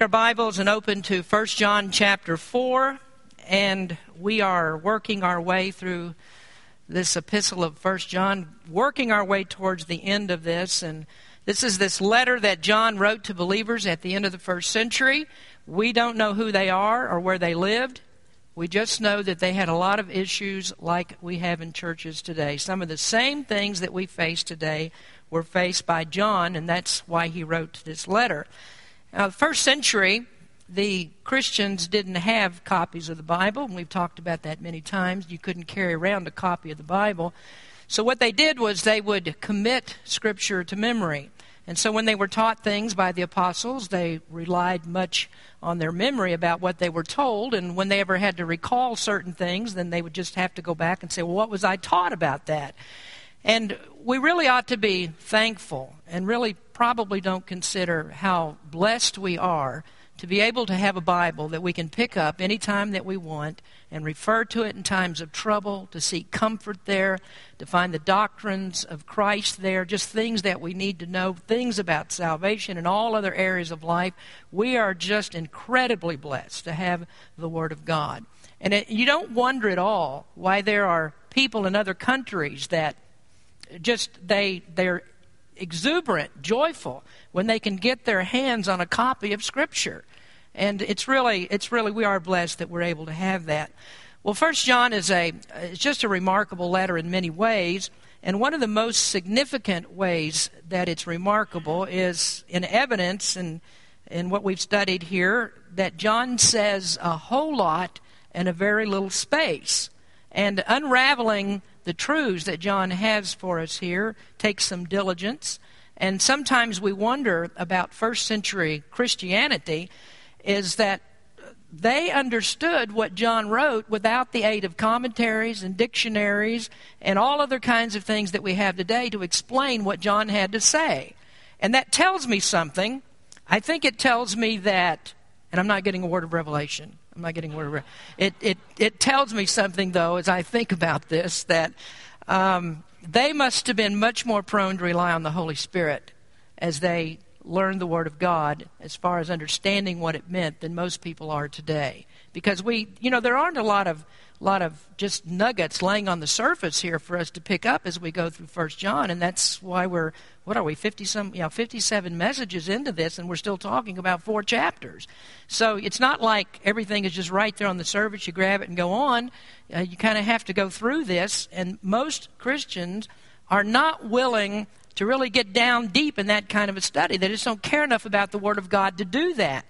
our Bibles and open to 1 John chapter 4, and we are working our way through this epistle of 1 John, working our way towards the end of this. And this is this letter that John wrote to believers at the end of the first century. We don't know who they are or where they lived. We just know that they had a lot of issues like we have in churches today. Some of the same things that we face today were faced by John, and that's why he wrote this letter. Now, the first century, the Christians didn't have copies of the Bible, and we've talked about that many times. You couldn't carry around a copy of the Bible. So, what they did was they would commit Scripture to memory. And so, when they were taught things by the apostles, they relied much on their memory about what they were told. And when they ever had to recall certain things, then they would just have to go back and say, Well, what was I taught about that? And we really ought to be thankful and really probably don't consider how blessed we are to be able to have a Bible that we can pick up anytime that we want and refer to it in times of trouble, to seek comfort there, to find the doctrines of Christ there, just things that we need to know, things about salvation and all other areas of life. We are just incredibly blessed to have the Word of God. And it, you don't wonder at all why there are people in other countries that just they they're exuberant, joyful when they can get their hands on a copy of Scripture. And it's really, it's really, we are blessed that we're able to have that. Well, First John is a, it's just a remarkable letter in many ways. And one of the most significant ways that it's remarkable is in evidence and in what we've studied here that John says a whole lot in a very little space. And unraveling the truths that John has for us here takes some diligence. And sometimes we wonder about first century Christianity is that they understood what John wrote without the aid of commentaries and dictionaries and all other kinds of things that we have today to explain what John had to say. And that tells me something. I think it tells me that, and I'm not getting a word of revelation, I'm not getting word. It, it, it tells me something, though, as I think about this, that um, they must have been much more prone to rely on the Holy Spirit as they learned the Word of God as far as understanding what it meant than most people are today. Because we, you know, there aren't a lot of lot of just nuggets laying on the surface here for us to pick up as we go through First John, and that's why we're what are we fifty some you know fifty seven messages into this, and we're still talking about four chapters. So it's not like everything is just right there on the surface. You grab it and go on. Uh, you kind of have to go through this, and most Christians are not willing to really get down deep in that kind of a study. They just don't care enough about the Word of God to do that.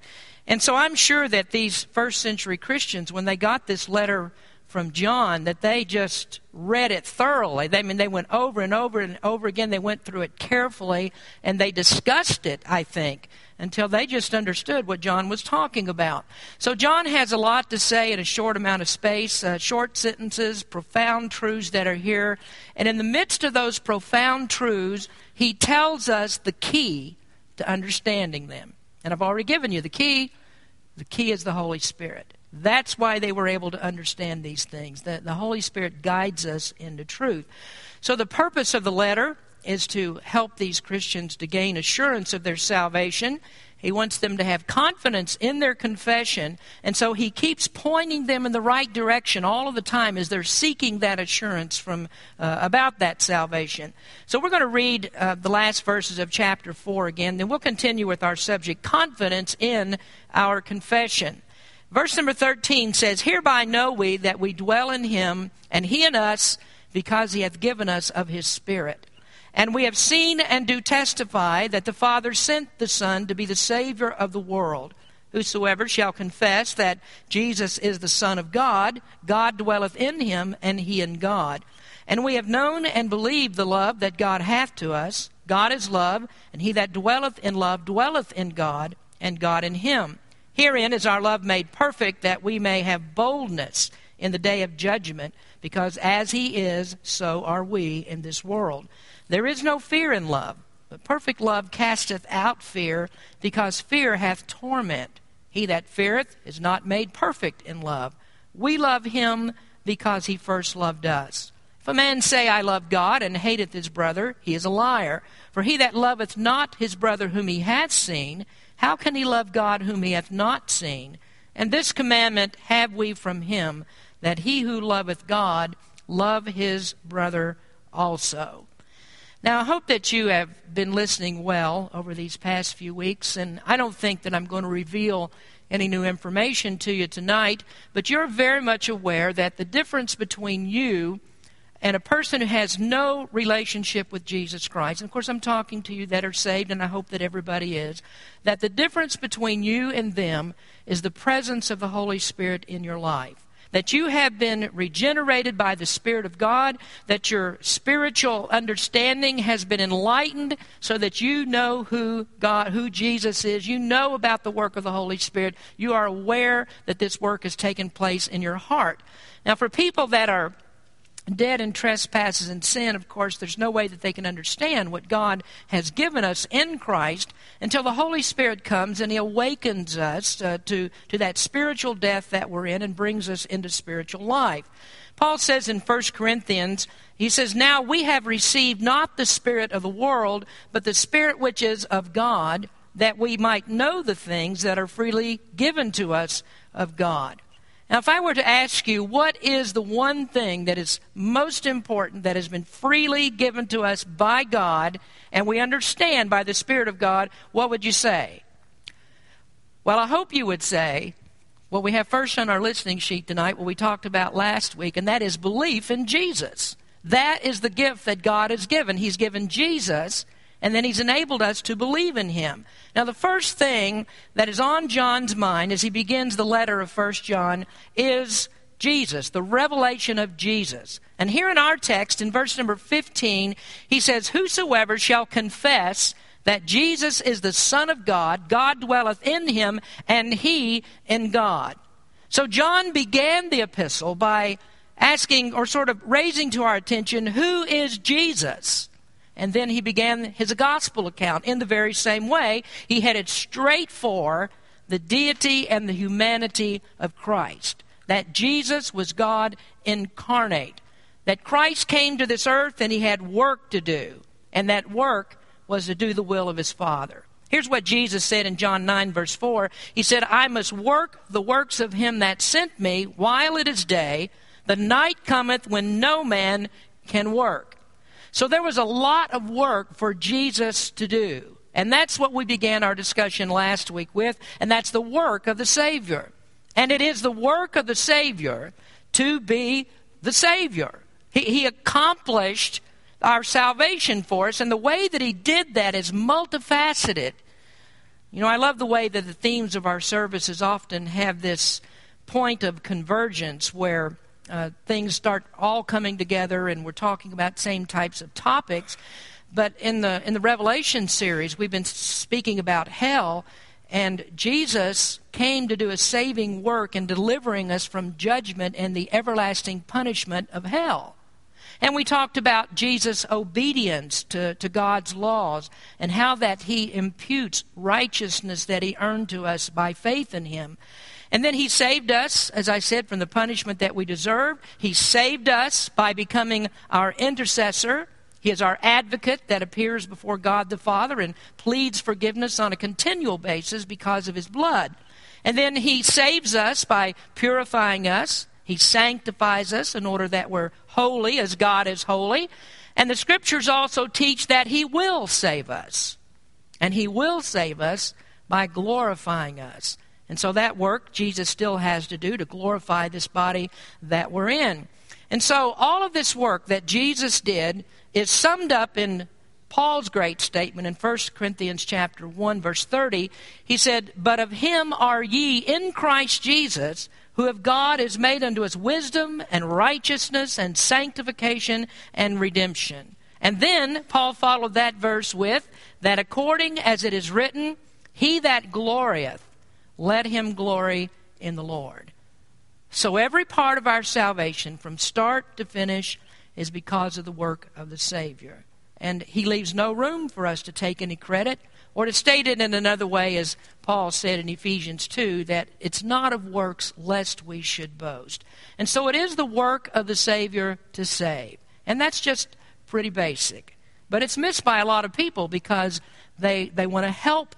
And so I'm sure that these first century Christians, when they got this letter from John that they just read it thoroughly. They, I mean, they went over and over and over again. They went through it carefully and they discussed it, I think, until they just understood what John was talking about. So, John has a lot to say in a short amount of space, uh, short sentences, profound truths that are here. And in the midst of those profound truths, he tells us the key to understanding them. And I've already given you the key. The key is the Holy Spirit. That's why they were able to understand these things. The, the Holy Spirit guides us into truth. So, the purpose of the letter is to help these Christians to gain assurance of their salvation. He wants them to have confidence in their confession, and so he keeps pointing them in the right direction all of the time as they're seeking that assurance from uh, about that salvation. So we're going to read uh, the last verses of chapter 4 again, then we'll continue with our subject confidence in our confession. Verse number 13 says, Hereby know we that we dwell in him, and he in us, because he hath given us of his Spirit. And we have seen and do testify that the Father sent the Son to be the Savior of the world. Whosoever shall confess that Jesus is the Son of God, God dwelleth in him, and he in God. And we have known and believed the love that God hath to us. God is love, and he that dwelleth in love dwelleth in God, and God in him. Herein is our love made perfect, that we may have boldness in the day of judgment, because as he is, so are we in this world. There is no fear in love, but perfect love casteth out fear, because fear hath torment. He that feareth is not made perfect in love. We love him because he first loved us. If a man say, I love God, and hateth his brother, he is a liar. For he that loveth not his brother whom he hath seen, How can he love God whom he hath not seen? And this commandment have we from him, that he who loveth God love his brother also. Now, I hope that you have been listening well over these past few weeks, and I don't think that I'm going to reveal any new information to you tonight, but you're very much aware that the difference between you and a person who has no relationship with Jesus Christ, and of course I'm talking to you that are saved, and I hope that everybody is, that the difference between you and them is the presence of the Holy Spirit in your life that you have been regenerated by the Spirit of God, that your spiritual understanding has been enlightened so that you know who God, who Jesus is. You know about the work of the Holy Spirit. You are aware that this work has taken place in your heart. Now, for people that are dead in trespasses and sin, of course, there's no way that they can understand what God has given us in Christ until the Holy Spirit comes and He awakens us uh, to, to that spiritual death that we're in and brings us into spiritual life. Paul says in 1 Corinthians, he says, Now we have received not the Spirit of the world, but the Spirit which is of God, that we might know the things that are freely given to us of God. Now, if I were to ask you, what is the one thing that is most important that has been freely given to us by God and we understand by the Spirit of God, what would you say? Well, I hope you would say what we have first on our listening sheet tonight, what we talked about last week, and that is belief in Jesus. That is the gift that God has given. He's given Jesus and then he's enabled us to believe in him. Now, the first thing that is on John's mind as he begins the letter of 1 John is Jesus, the revelation of Jesus. And here in our text, in verse number 15, he says, Whosoever shall confess that Jesus is the Son of God, God dwelleth in him, and he in God. So John began the epistle by asking, or sort of raising to our attention, who is Jesus? And then he began his gospel account in the very same way. He headed straight for the deity and the humanity of Christ. That Jesus was God incarnate. That Christ came to this earth and he had work to do. And that work was to do the will of his Father. Here's what Jesus said in John 9, verse 4. He said, I must work the works of him that sent me while it is day. The night cometh when no man can work. So there was a lot of work for Jesus to do. And that's what we began our discussion last week with, and that's the work of the Savior. And it is the work of the Savior to be the Savior. He, he accomplished our salvation for us, and the way that He did that is multifaceted. You know, I love the way that the themes of our services often have this point of convergence where uh, things start all coming together and we're talking about same types of topics. But in the in the Revelation series, we've been speaking about hell, and Jesus came to do a saving work in delivering us from judgment and the everlasting punishment of hell. And we talked about Jesus' obedience to, to God's laws and how that he imputes righteousness that he earned to us by faith in him. And then he saved us, as I said, from the punishment that we deserve. He saved us by becoming our intercessor. He is our advocate that appears before God the Father and pleads forgiveness on a continual basis because of his blood. And then he saves us by purifying us. He sanctifies us in order that we're holy as God is holy. And the scriptures also teach that he will save us. And he will save us by glorifying us. And so that work Jesus still has to do to glorify this body that we're in. And so all of this work that Jesus did is summed up in Paul's great statement in 1 Corinthians chapter 1 verse 30. He said, "But of him are ye in Christ Jesus, who of God is made unto us wisdom and righteousness and sanctification and redemption." And then Paul followed that verse with that according as it is written, he that glorieth let him glory in the Lord. So every part of our salvation, from start to finish, is because of the work of the Savior. And he leaves no room for us to take any credit, or to state it in another way, as Paul said in Ephesians 2, that it's not of works lest we should boast. And so it is the work of the Savior to save. And that's just pretty basic. But it's missed by a lot of people because they, they want to help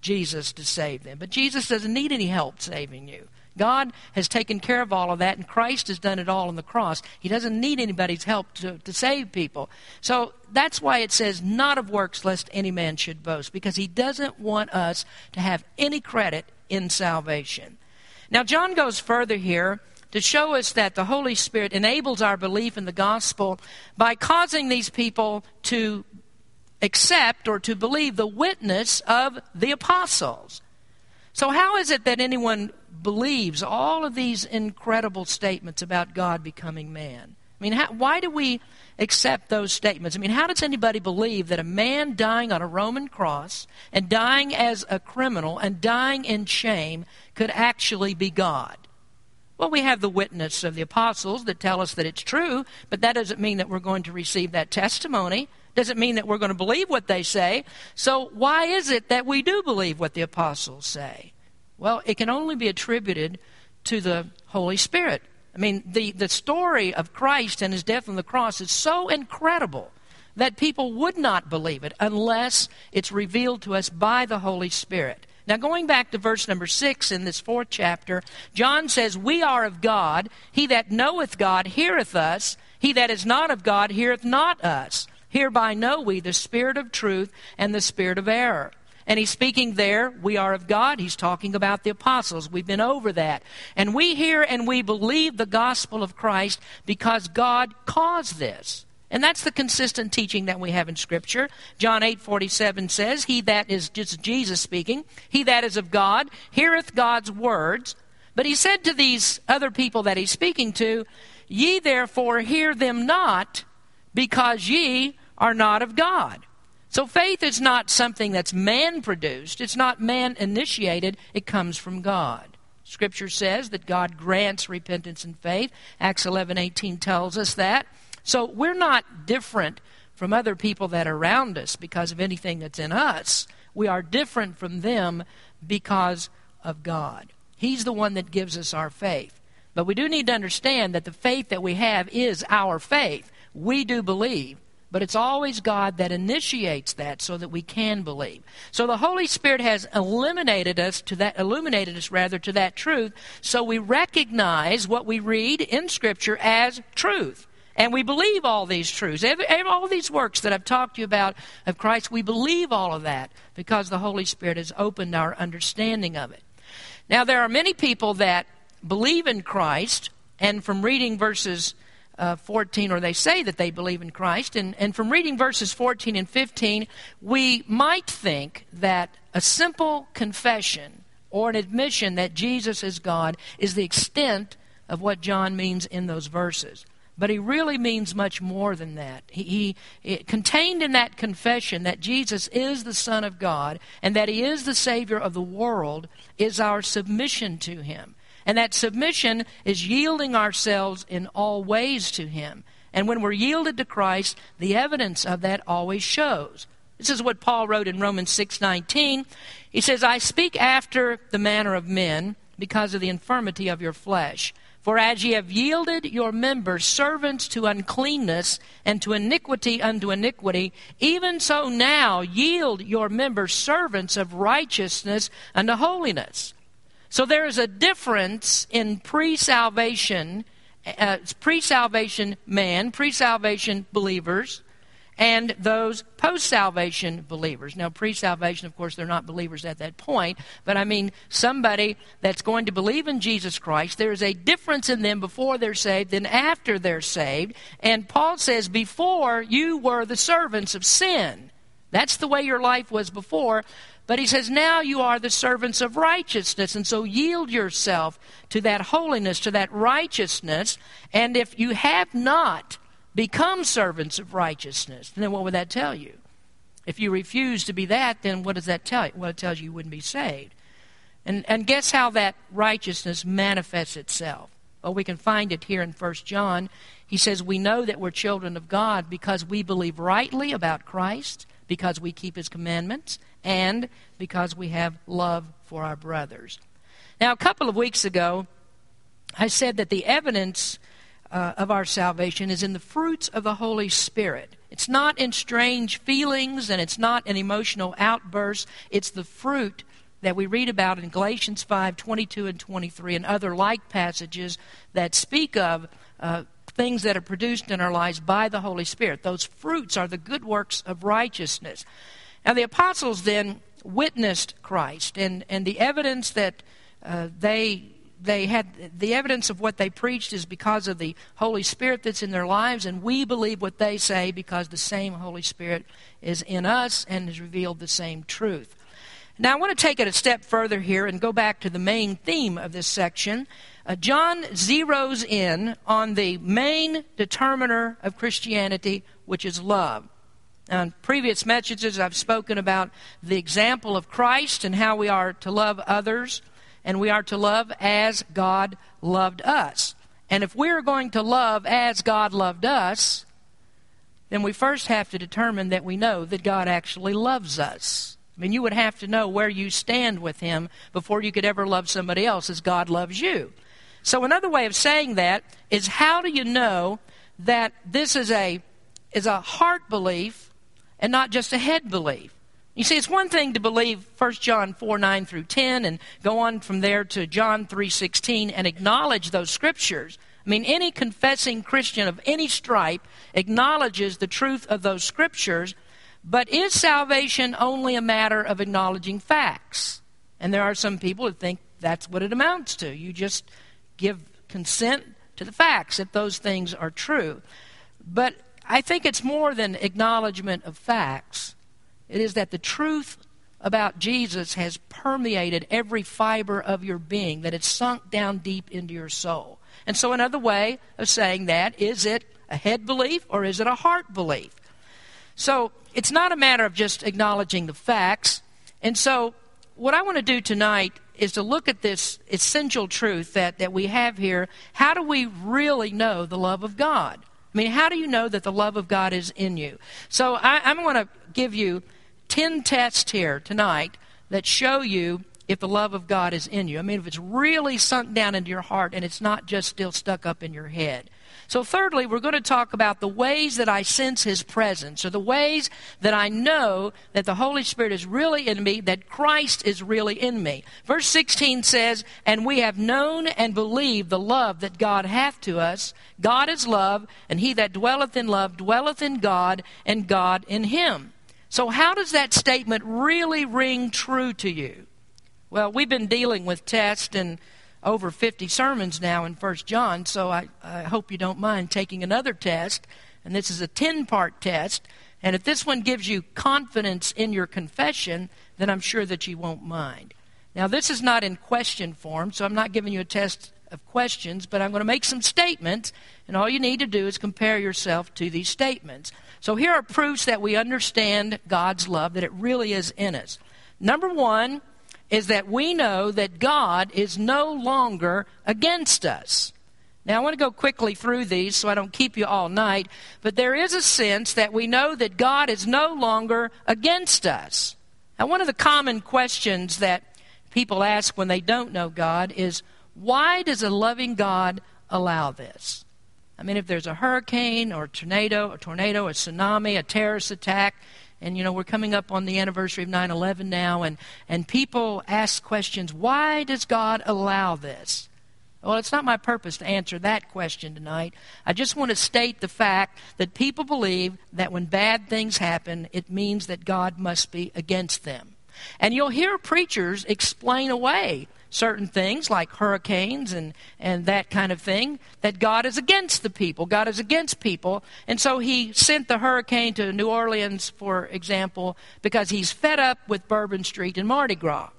Jesus to save them. But Jesus doesn't need any help saving you. God has taken care of all of that, and Christ has done it all on the cross. He doesn't need anybody's help to, to save people. So that's why it says, not of works, lest any man should boast, because he doesn't want us to have any credit in salvation. Now, John goes further here to show us that the Holy Spirit enables our belief in the gospel by causing these people to accept or to believe the witness of the apostles. So, how is it that anyone believes all of these incredible statements about God becoming man? I mean, how, why do we accept those statements? I mean, how does anybody believe that a man dying on a Roman cross and dying as a criminal and dying in shame could actually be God? Well, we have the witness of the apostles that tell us that it's true, but that doesn't mean that we're going to receive that testimony. Doesn't mean that we're going to believe what they say. So, why is it that we do believe what the apostles say? Well, it can only be attributed to the Holy Spirit. I mean, the, the story of Christ and his death on the cross is so incredible that people would not believe it unless it's revealed to us by the Holy Spirit. Now, going back to verse number six in this fourth chapter, John says, We are of God. He that knoweth God heareth us. He that is not of God heareth not us. Hereby know we the spirit of truth and the spirit of error. And he's speaking there, we are of God. He's talking about the apostles. We've been over that. And we hear and we believe the gospel of Christ because God caused this. And that's the consistent teaching that we have in Scripture. John 8 47 says, He that is, just Jesus speaking, he that is of God heareth God's words. But he said to these other people that he's speaking to, Ye therefore hear them not, because ye are not of God. So faith is not something that's man produced, it's not man initiated, it comes from God. Scripture says that God grants repentance and faith. Acts 11:18 tells us that. So we're not different from other people that are around us because of anything that's in us. We are different from them because of God. He's the one that gives us our faith. But we do need to understand that the faith that we have is our faith. We do believe. But it's always God that initiates that so that we can believe. So the Holy Spirit has eliminated us to that illuminated us rather to that truth so we recognize what we read in scripture as truth. And we believe all these truths. All these works that I've talked to you about of Christ, we believe all of that because the Holy Spirit has opened our understanding of it. Now, there are many people that believe in Christ, and from reading verses uh, 14, or they say that they believe in Christ. And, and from reading verses 14 and 15, we might think that a simple confession or an admission that Jesus is God is the extent of what John means in those verses. But he really means much more than that. He, he contained in that confession that Jesus is the Son of God and that he is the Savior of the world is our submission to him. And that submission is yielding ourselves in all ways to Him. And when we're yielded to Christ, the evidence of that always shows. This is what Paul wrote in Romans 6:19. He says, "I speak after the manner of men because of the infirmity of your flesh. For as ye have yielded your members servants to uncleanness and to iniquity unto iniquity, even so now yield your members servants of righteousness unto holiness." So there is a difference in pre salvation, uh, pre salvation man, pre salvation believers, and those post salvation believers. Now, pre salvation, of course, they're not believers at that point, but I mean somebody that's going to believe in Jesus Christ, there is a difference in them before they're saved than after they're saved. And Paul says, Before you were the servants of sin. That's the way your life was before. But he says, now you are the servants of righteousness. And so yield yourself to that holiness, to that righteousness. And if you have not become servants of righteousness, then what would that tell you? If you refuse to be that, then what does that tell you? Well, it tells you you wouldn't be saved. And, and guess how that righteousness manifests itself? Well, we can find it here in 1 John. He says, We know that we're children of God because we believe rightly about Christ, because we keep his commandments, and because we have love for our brothers. Now, a couple of weeks ago, I said that the evidence uh, of our salvation is in the fruits of the Holy Spirit. It's not in strange feelings and it's not in emotional outbursts. It's the fruit that we read about in Galatians 5 22 and 23 and other like passages that speak of uh, things that are produced in our lives by the Holy Spirit. Those fruits are the good works of righteousness. Now, the apostles then witnessed Christ, and, and the evidence that uh, they they had the evidence of what they preached is because of the Holy Spirit that's in their lives, and we believe what they say because the same Holy Spirit is in us and has revealed the same truth. Now, I want to take it a step further here and go back to the main theme of this section. Uh, John zeroes in on the main determiner of Christianity, which is love. Now, in previous messages, I've spoken about the example of Christ and how we are to love others, and we are to love as God loved us. And if we're going to love as God loved us, then we first have to determine that we know that God actually loves us. I mean, you would have to know where you stand with Him before you could ever love somebody else as God loves you. So, another way of saying that is how do you know that this is a, is a heart belief and not just a head belief? You see, it's one thing to believe 1 John 4 9 through 10 and go on from there to John 3 16 and acknowledge those scriptures. I mean, any confessing Christian of any stripe acknowledges the truth of those scriptures but is salvation only a matter of acknowledging facts? And there are some people who think that's what it amounts to. You just give consent to the facts that those things are true. But I think it's more than acknowledgement of facts. It is that the truth about Jesus has permeated every fiber of your being, that it's sunk down deep into your soul. And so, another way of saying that is it a head belief or is it a heart belief? So, it's not a matter of just acknowledging the facts. And so, what I want to do tonight is to look at this essential truth that, that we have here. How do we really know the love of God? I mean, how do you know that the love of God is in you? So, I, I'm going to give you 10 tests here tonight that show you if the love of God is in you. I mean, if it's really sunk down into your heart and it's not just still stuck up in your head. So, thirdly, we're going to talk about the ways that I sense His presence, or the ways that I know that the Holy Spirit is really in me, that Christ is really in me. Verse 16 says, And we have known and believed the love that God hath to us. God is love, and he that dwelleth in love dwelleth in God, and God in him. So, how does that statement really ring true to you? Well, we've been dealing with test and over 50 sermons now in First John, so I, I hope you don't mind taking another test. And this is a 10 part test. And if this one gives you confidence in your confession, then I'm sure that you won't mind. Now, this is not in question form, so I'm not giving you a test of questions, but I'm going to make some statements, and all you need to do is compare yourself to these statements. So here are proofs that we understand God's love, that it really is in us. Number one, is that we know that God is no longer against us. Now, I want to go quickly through these so I don't keep you all night, but there is a sense that we know that God is no longer against us. Now, one of the common questions that people ask when they don't know God is why does a loving God allow this? I mean, if there's a hurricane or a tornado, a tornado, a tsunami, a terrorist attack, and you know we're coming up on the anniversary of 9-11 now and, and people ask questions why does god allow this? Well it's not my purpose to answer that question tonight. I just want to state the fact that people believe that when bad things happen it means that god must be against them. And you'll hear preachers explain away certain things like hurricanes and, and that kind of thing, that God is against the people. God is against people. And so he sent the hurricane to New Orleans, for example, because he's fed up with Bourbon Street and Mardi Gras.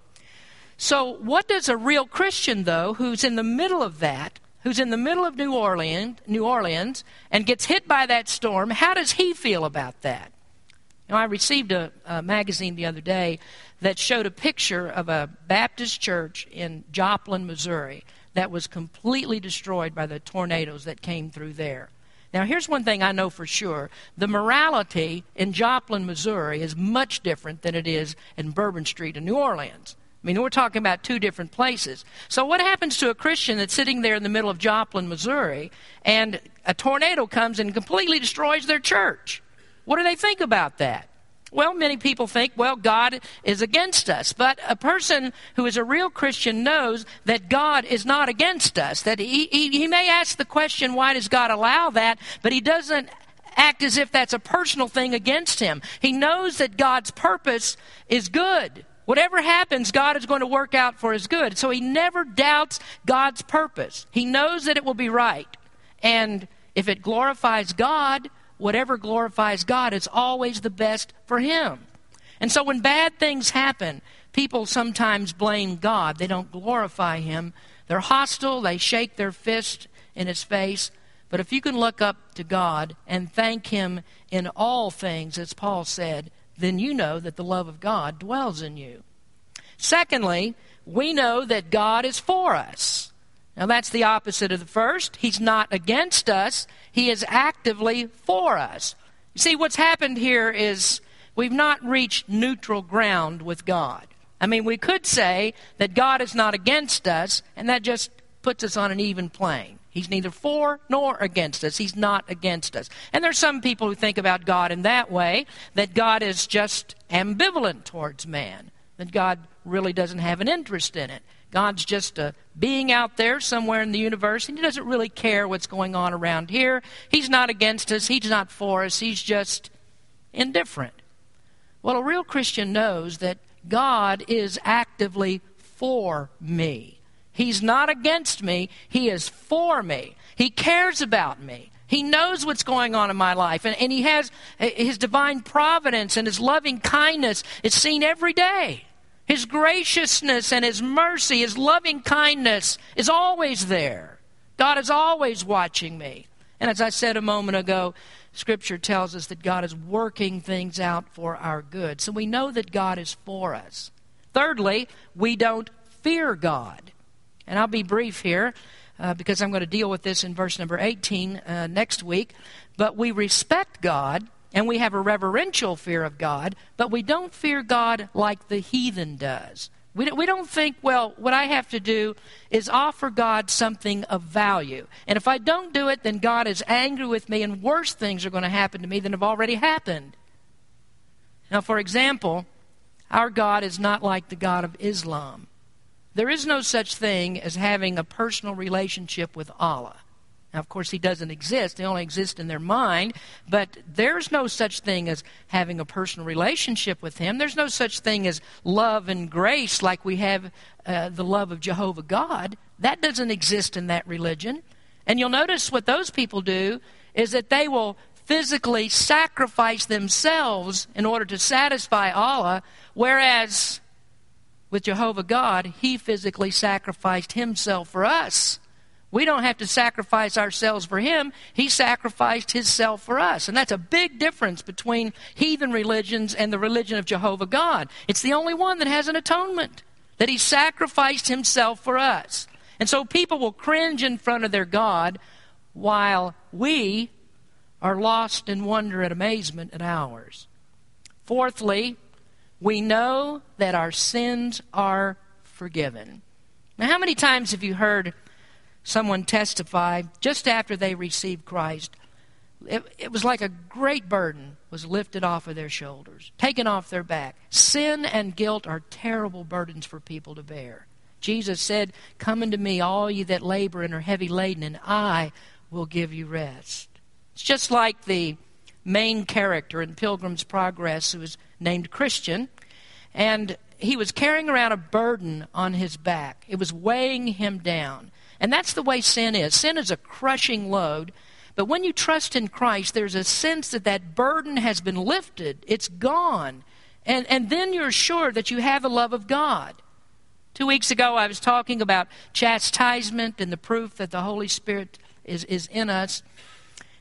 So, what does a real Christian, though, who's in the middle of that, who's in the middle of New Orleans, New Orleans, and gets hit by that storm, how does he feel about that? Know, I received a, a magazine the other day that showed a picture of a Baptist church in Joplin, Missouri, that was completely destroyed by the tornadoes that came through there. Now, here's one thing I know for sure the morality in Joplin, Missouri is much different than it is in Bourbon Street in New Orleans. I mean, we're talking about two different places. So, what happens to a Christian that's sitting there in the middle of Joplin, Missouri, and a tornado comes and completely destroys their church? What do they think about that? Well, many people think, well, God is against us. But a person who is a real Christian knows that God is not against us. That he, he, he, may ask the question, why does God allow that? But he doesn't act as if that's a personal thing against him. He knows that God's purpose is good. Whatever happens, God is going to work out for his good. So he never doubts God's purpose. He knows that it will be right. And if it glorifies God, whatever glorifies God is always the best for him. And so when bad things happen, people sometimes blame God. They don't glorify him. They're hostile, they shake their fist in his face. But if you can look up to God and thank him in all things, as Paul said, then you know that the love of God dwells in you. Secondly, we know that God is for us. Now, that's the opposite of the first. He's not against us, He is actively for us. You see, what's happened here is we've not reached neutral ground with God. I mean, we could say that God is not against us, and that just puts us on an even plane. He's neither for nor against us. He's not against us. And there's some people who think about God in that way, that God is just ambivalent towards man, that God really doesn't have an interest in it. God's just a being out there somewhere in the universe, and He doesn't really care what's going on around here. He's not against us, He's not for us, He's just indifferent. Well, a real Christian knows that God is actively for me. He's not against me, He is for me. He cares about me. He knows what's going on in my life, and, and He has His divine providence and His loving kindness. It's seen every day. His graciousness and His mercy, His loving kindness is always there. God is always watching me. And as I said a moment ago, Scripture tells us that God is working things out for our good. So we know that God is for us. Thirdly, we don't fear God. And I'll be brief here uh, because I'm going to deal with this in verse number 18 uh, next week. But we respect God and we have a reverential fear of God, but we don't fear God like the heathen does. We don't, we don't think, well, what I have to do is offer God something of value. And if I don't do it, then God is angry with me, and worse things are going to happen to me than have already happened. Now, for example, our God is not like the God of Islam. There is no such thing as having a personal relationship with Allah. Now, of course, he doesn't exist. They only exist in their mind. But there's no such thing as having a personal relationship with him. There's no such thing as love and grace like we have uh, the love of Jehovah God. That doesn't exist in that religion. And you'll notice what those people do is that they will physically sacrifice themselves in order to satisfy Allah, whereas with Jehovah God, he physically sacrificed himself for us. We don't have to sacrifice ourselves for him. He sacrificed himself for us. And that's a big difference between heathen religions and the religion of Jehovah God. It's the only one that has an atonement, that he sacrificed himself for us. And so people will cringe in front of their God while we are lost in wonder and amazement at ours. Fourthly, we know that our sins are forgiven. Now, how many times have you heard someone testified just after they received Christ. It, it, was like a great burden was lifted off of their shoulders, taken off their back. Sin and guilt are terrible burdens for people to bear. Jesus said, Come unto me, all ye that labor and are heavy laden, and I will give you rest. It's just like the main character in Pilgrim's Progress who was named Christian, and he was carrying around a burden on his back. It was weighing him down. And that's the way sin is. Sin is a crushing load. But when you trust in Christ, there's a sense that that burden has been lifted, it's gone. And, and then you're sure that you have the love of God. Two weeks ago, I was talking about chastisement and the proof that the Holy Spirit is, is in us.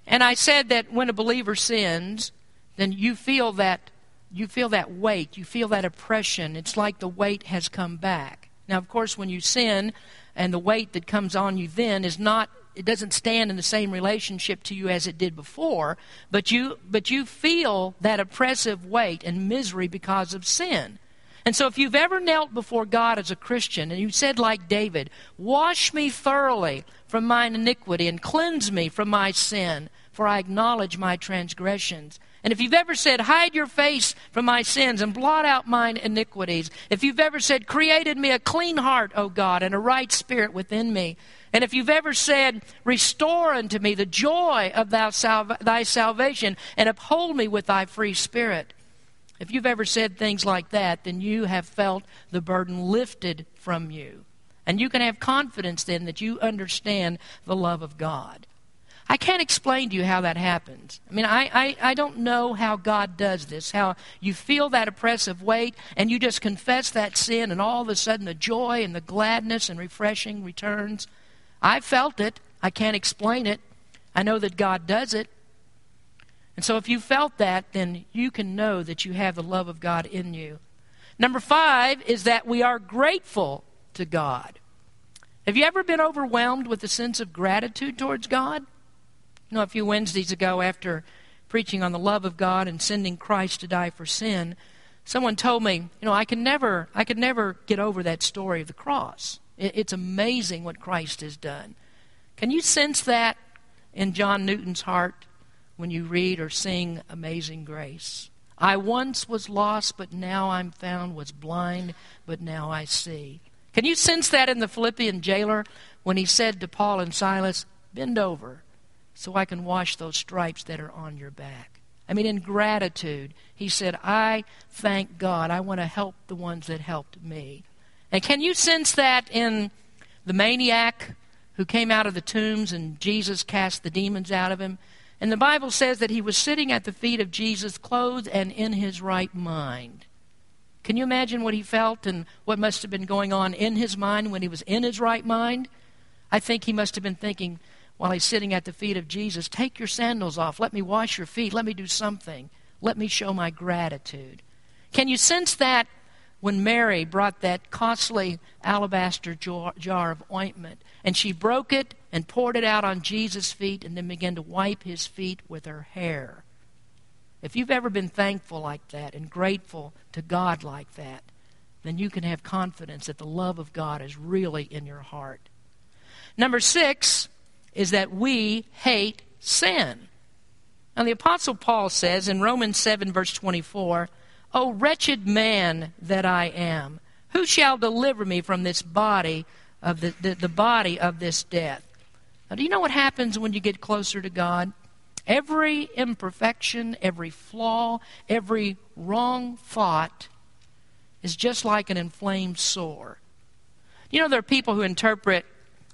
And I said that when a believer sins, then you feel that you feel that weight, you feel that oppression. It's like the weight has come back. Now, of course, when you sin, and the weight that comes on you then is not it doesn't stand in the same relationship to you as it did before but you but you feel that oppressive weight and misery because of sin. And so if you've ever knelt before God as a Christian and you said like David wash me thoroughly from mine iniquity and cleanse me from my sin for I acknowledge my transgressions And if you've ever said, Hide your face from my sins and blot out mine iniquities, if you've ever said, Created me a clean heart, O God, and a right spirit within me, and if you've ever said, Restore unto me the joy of thy salvation, and uphold me with thy free spirit, if you've ever said things like that, then you have felt the burden lifted from you. And you can have confidence then that you understand the love of God. I can't explain to you how that happens. I mean, I, I, I don't know how God does this, how you feel that oppressive weight and you just confess that sin, and all of a sudden the joy and the gladness and refreshing returns. I felt it. I can't explain it. I know that God does it. And so if you felt that, then you can know that you have the love of God in you. Number five is that we are grateful to God. Have you ever been overwhelmed with a sense of gratitude towards God? You know, a few Wednesdays ago, after preaching on the love of God and sending Christ to die for sin, someone told me, you know, I can never, I could never get over that story of the cross. It's amazing what Christ has done. Can you sense that in John Newton's heart when you read or sing Amazing Grace? I once was lost, but now I'm found, was blind, but now I see. Can you sense that in the Philippian jailer when he said to Paul and Silas, Bend over so I can wash those stripes that are on your back. I mean, in gratitude, he said, I thank God. I want to help the ones that helped me. And can you sense that in the maniac who came out of the tombs and Jesus cast the demons out of him? And the Bible says that he was sitting at the feet of Jesus, clothed and in his right mind. Can you imagine what he felt and what must have been going on in his mind when he was in his right mind? I think he must have been thinking, while he's sitting at the feet of Jesus, Take your sandals off. Let me wash your feet. Let me do something. Let me show my gratitude. Can you sense that when Mary brought that costly alabaster jar of ointment and she broke it and poured it out on Jesus' feet and then began to wipe his feet with her hair? If you've ever been thankful like that and grateful to God like that, then you can have confidence that the love of God is really in your heart. Number six, is that we hate sin. Now, the Apostle Paul says in Romans 7, verse 24, O wretched man that I am, who shall deliver me from this body of the, the, the body of this death? Now, do you know what happens when you get closer to God? Every imperfection, every flaw, every wrong thought is just like an inflamed sore. You know, there are people who interpret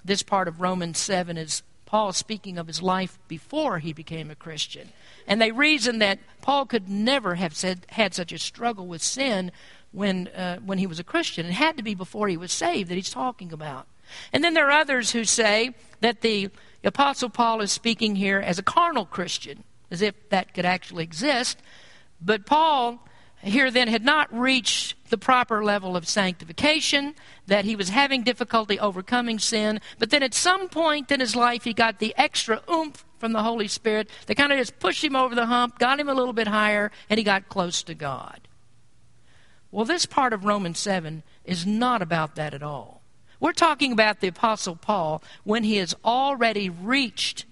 this part of Romans 7 is Paul speaking of his life before he became a Christian. And they reason that Paul could never have said, had such a struggle with sin when, uh, when he was a Christian. It had to be before he was saved that he's talking about. And then there are others who say that the Apostle Paul is speaking here as a carnal Christian, as if that could actually exist. But Paul here then had not reached the proper level of sanctification, that he was having difficulty overcoming sin. But then at some point in his life, he got the extra oomph from the Holy Spirit that kind of just pushed him over the hump, got him a little bit higher, and he got close to God. Well, this part of Romans 7 is not about that at all. We're talking about the Apostle Paul when he has already reached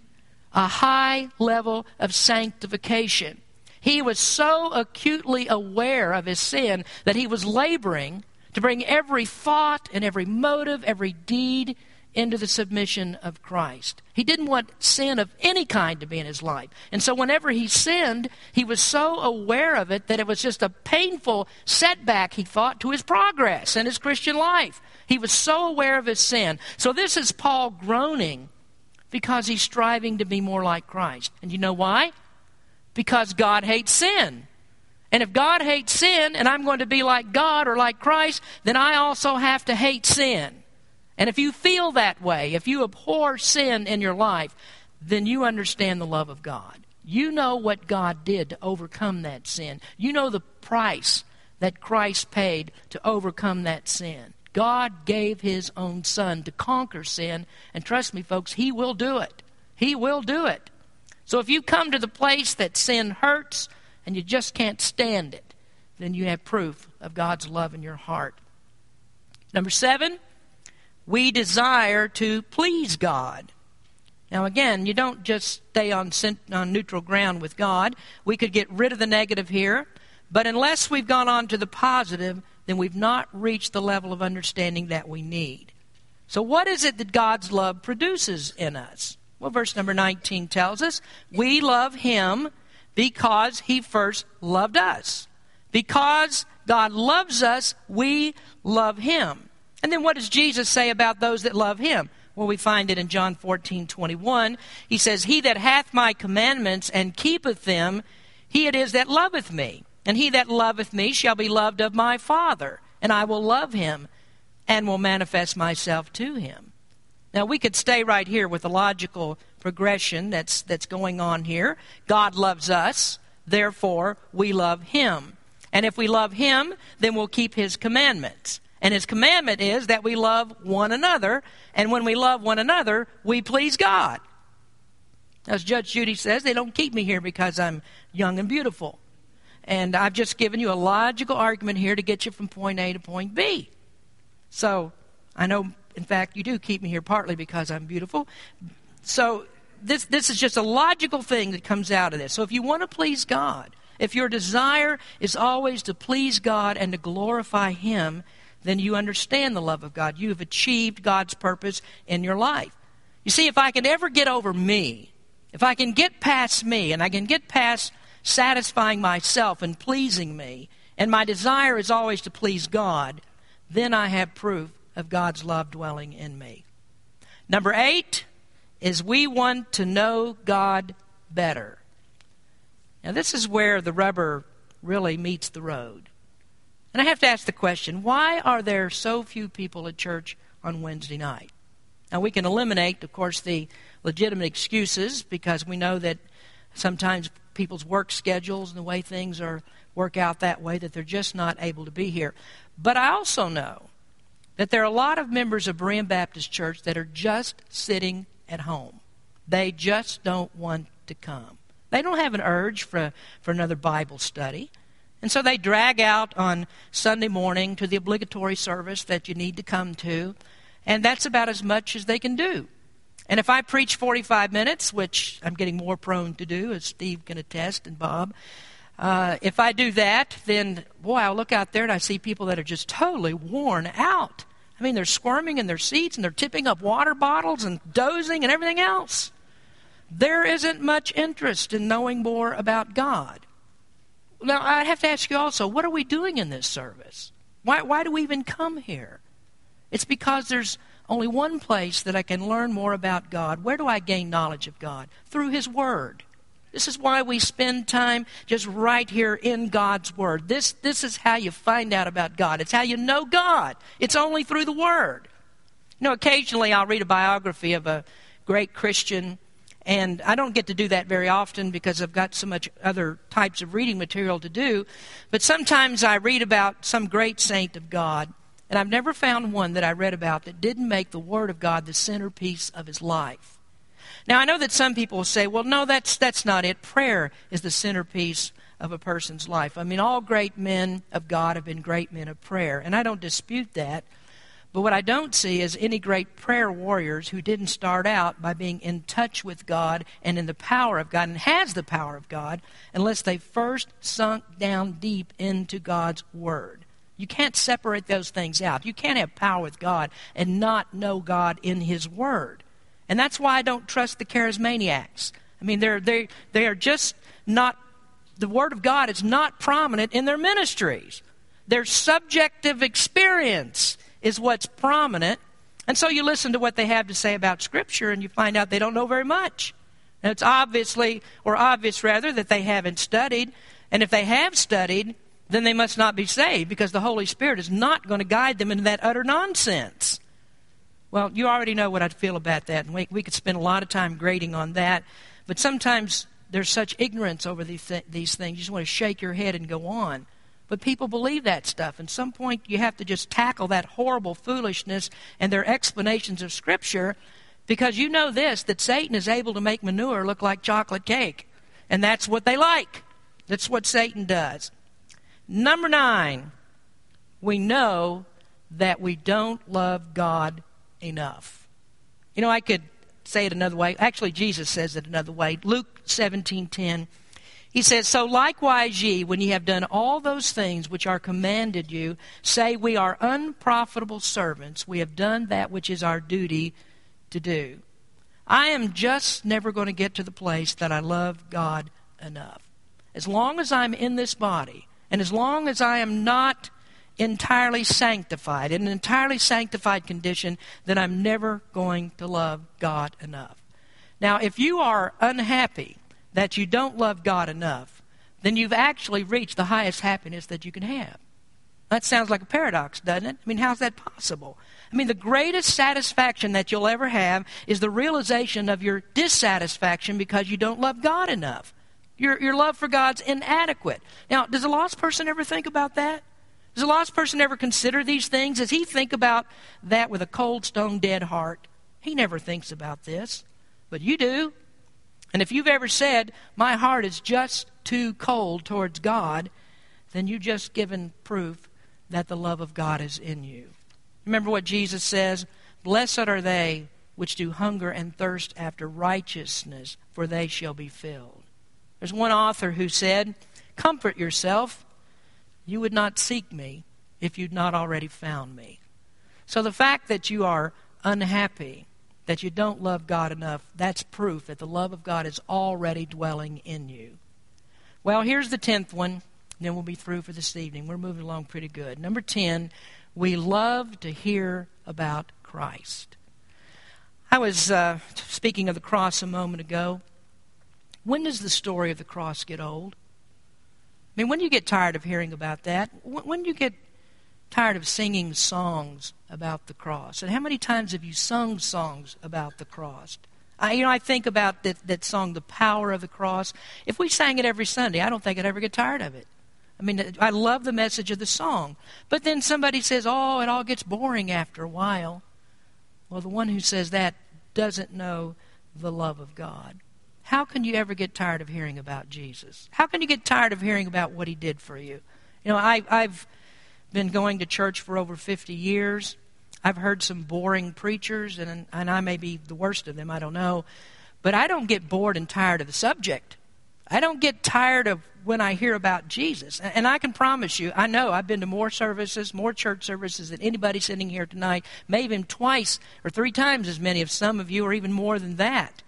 a high level of sanctification. He was so acutely aware of his sin that he was laboring to bring every thought and every motive, every deed into the submission of Christ. He didn't want sin of any kind to be in his life. And so whenever he sinned, he was so aware of it that it was just a painful setback, he thought, to his progress in his Christian life. He was so aware of his sin. So this is Paul groaning because he's striving to be more like Christ. And you know why? Because God hates sin. And if God hates sin and I'm going to be like God or like Christ, then I also have to hate sin. And if you feel that way, if you abhor sin in your life, then you understand the love of God. You know what God did to overcome that sin. You know the price that Christ paid to overcome that sin. God gave his own son to conquer sin, and trust me, folks, he will do it. He will do it. So if you come to the place that sin hurts and you just can't stand it, then you have proof of God's love in your heart. Number seven, we desire to please God. Now, again, you don't just stay on, on neutral ground with God. We could get rid of the negative here, but unless we've gone on to the positive, then we've not reached the level of understanding that we need. So, what is it that God's love produces in us? Well, verse number 19 tells us we love Him because He first loved us. Because God loves us, we love Him. And then what does Jesus say about those that love Him? Well, we find it in John 14, 21. He says, He that hath my commandments and keepeth them, he it is that loveth me. And he that loveth me shall be loved of my Father, and I will love him and will manifest myself to him. Now, we could stay right here with the logical progression that's, that's going on here. God loves us, therefore, we love him. And if we love him, then we'll keep his commandments. And his commandment is that we love one another. And when we love one another, we please God. As Judge Judy says, they don't keep me here because I'm young and beautiful. And I've just given you a logical argument here to get you from point A to point B. So I know, in fact, you do keep me here partly because I'm beautiful. So this, this is just a logical thing that comes out of this. So if you want to please God, if your desire is always to please God and to glorify Him, then you understand the love of God. You have achieved God's purpose in your life. You see, if I can ever get over me, if I can get past me, and I can get past satisfying myself and pleasing me, and my desire is always to please God, then I have proof of God's love dwelling in me. Number eight is we want to know God better. Now, this is where the rubber really meets the road. And I have to ask the question why are there so few people at church on Wednesday night? Now, we can eliminate, of course, the legitimate excuses because we know that sometimes people's work schedules and the way things are work out that way that they're just not able to be here. But I also know that there are a lot of members of Berean Baptist Church that are just sitting at home. They just don't want to come. They don't have an urge for, for another Bible study. And so they drag out on Sunday morning to the obligatory service that you need to come to, and that's about as much as they can do. And if I preach 45 minutes, which I'm getting more prone to do, as Steve can attest and Bob, uh, if I do that, then boy, I look out there and I see people that are just totally worn out. I mean, they're squirming in their seats and they're tipping up water bottles and dozing and everything else. There isn't much interest in knowing more about God. Now, I have to ask you also, what are we doing in this service? Why, why do we even come here? It's because there's only one place that I can learn more about God. Where do I gain knowledge of God? Through His Word. This is why we spend time just right here in God's Word. This, this is how you find out about God. It's how you know God. It's only through the Word. You know, occasionally I'll read a biography of a great Christian and I don't get to do that very often because I've got so much other types of reading material to do. But sometimes I read about some great saint of God, and I've never found one that I read about that didn't make the Word of God the centerpiece of his life. Now, I know that some people will say, well, no, that's, that's not it. Prayer is the centerpiece of a person's life. I mean, all great men of God have been great men of prayer, and I don't dispute that. But what I don't see is any great prayer warriors who didn't start out by being in touch with God and in the power of God and has the power of God unless they first sunk down deep into God's Word. You can't separate those things out. You can't have power with God and not know God in His Word. And that's why I don't trust the charismaniacs. I mean, they're, they, they are just not, the Word of God is not prominent in their ministries. Their subjective experience is what's prominent. And so you listen to what they have to say about Scripture and you find out they don't know very much. And it's obviously, or obvious rather, that they haven't studied. And if they have studied, then they must not be saved because the Holy Spirit is not going to guide them into that utter nonsense. Well, you already know what I feel about that, and we, we could spend a lot of time grading on that. But sometimes there's such ignorance over these, th- these things, you just want to shake your head and go on. But people believe that stuff. And some point, you have to just tackle that horrible foolishness and their explanations of Scripture because you know this that Satan is able to make manure look like chocolate cake. And that's what they like. That's what Satan does. Number nine, we know that we don't love God enough. You know, I could say it another way. Actually, Jesus says it another way. Luke 17:10. He says, So likewise ye, when ye have done all those things which are commanded you, say, We are unprofitable servants. We have done that which is our duty to do. I am just never going to get to the place that I love God enough. As long as I'm in this body, and as long as I am not entirely sanctified, in an entirely sanctified condition, then I'm never going to love God enough. Now, if you are unhappy that you don't love God enough, then you've actually reached the highest happiness that you can have. That sounds like a paradox, doesn't it? I mean, how's that possible? I mean, the greatest satisfaction that you'll ever have is the realization of your dissatisfaction because you don't love God enough. Your, your love for God's inadequate. Now, does a lost person ever think about that? Does a lost person ever consider these things? Does he think about that with a cold, stone dead heart? He never thinks about this. But you do. And if you've ever said, My heart is just too cold towards God, then you've just given proof that the love of God is in you. Remember what Jesus says? Blessed are they which do hunger and thirst after righteousness, for they shall be filled. There's one author who said, Comfort yourself. You would not seek me if you'd not already found me. So the fact that you are unhappy, that you don't love God enough, that's proof that the love of God is already dwelling in you. Well, here's the tenth one, then we'll be through for this evening. We're moving along pretty good. Number ten, we love to hear about Christ. I was uh, speaking of the cross a moment ago. When does the story of the cross get old? I mean, when do you get tired of hearing about that? When do you get tired of singing songs about the cross? And how many times have you sung songs about the cross? I, you know, I think about that, that song, The Power of the Cross. If we sang it every Sunday, I don't think I'd ever get tired of it. I mean, uh, I love the message of the song. But then somebody says, oh, it all gets boring after a while. Well, the one who says that doesn't know the love of God. How can you ever get tired of hearing about Jesus? How can you get tired of hearing about what he did for you? You know, I, I've been going to church for over 50 years. I've heard some boring preachers, and, and I may be the worst of them, I don't know. But I don't get bored and tired of the subject. I don't get tired of when I hear about Jesus. And I can promise you, I know I've been to more services, more church services than anybody sitting here tonight, maybe even twice or three times as many of some of you, or even more than that.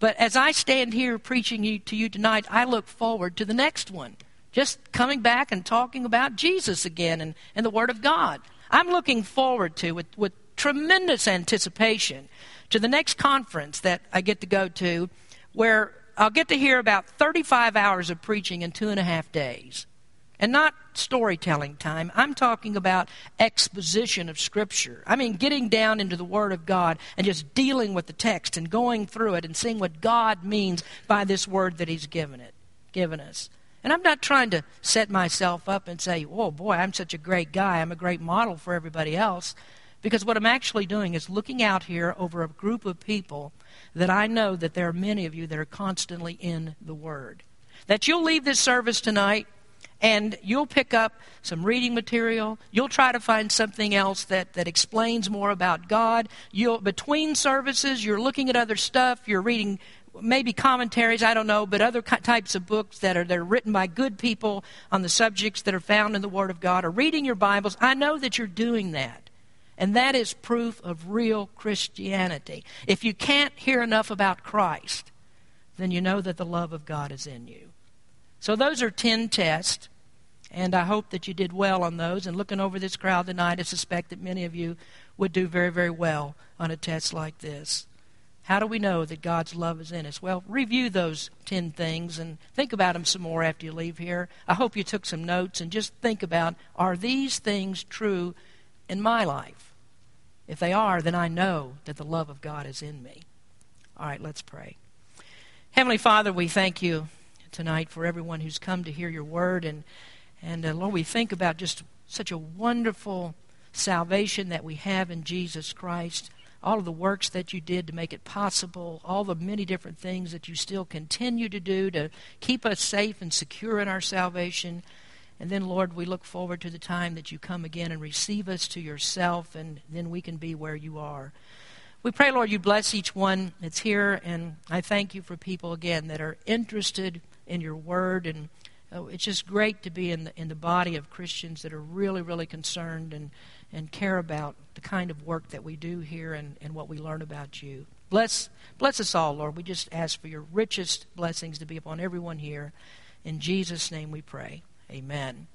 But as I stand here preaching to you tonight, I look forward to the next one. Just coming back and talking about Jesus again and, and the Word of God. I'm looking forward to, with, with tremendous anticipation, to the next conference that I get to go to, where I'll get to hear about 35 hours of preaching in two and a half days. And not storytelling time. I'm talking about exposition of Scripture. I mean, getting down into the Word of God and just dealing with the text and going through it and seeing what God means by this Word that He's given it, given us. And I'm not trying to set myself up and say, oh boy, I'm such a great guy. I'm a great model for everybody else. Because what I'm actually doing is looking out here over a group of people that I know that there are many of you that are constantly in the Word. That you'll leave this service tonight and you'll pick up some reading material. You'll try to find something else that, that explains more about God. You'll between services, you're looking at other stuff. You're reading maybe commentaries, I don't know, but other types of books that are that are written by good people on the subjects that are found in the Word of God, or reading your Bibles. I know that you're doing that. And that is proof of real Christianity. If you can't hear enough about Christ, then you know that the love of God is in you. So those are 10 tests, and I hope that you did well on those. And looking over this crowd tonight, I suspect that many of you would do very, very well on a test like this. How do we know that God's love is in us? Well, review those 10 things and think about them some more after you leave here. I hope you took some notes and just think about are these things true in my life? If they are, then I know that the love of God is in me. All right, let's pray. Heavenly Father, we thank you tonight for everyone who's come to hear your word. And, and uh, Lord, we think about just such a wonderful salvation that we have in Jesus Christ, all of the works that you did to make it possible, all the many different things that you still continue to do to keep us safe and secure in our salvation. And then, Lord, we look forward to the time that you come again and receive us to yourself, and then we can be where you are. We pray, Lord, you bless each one that's here, and I thank you for people, again, that are interested in your word. And oh, it's just great to be in the, in the body of Christians that are really, really concerned and, and care about the kind of work that we do here and, and what we learn about you. Bless, bless us all, Lord. We just ask for your richest blessings to be upon everyone here. In Jesus' name we pray. Amen.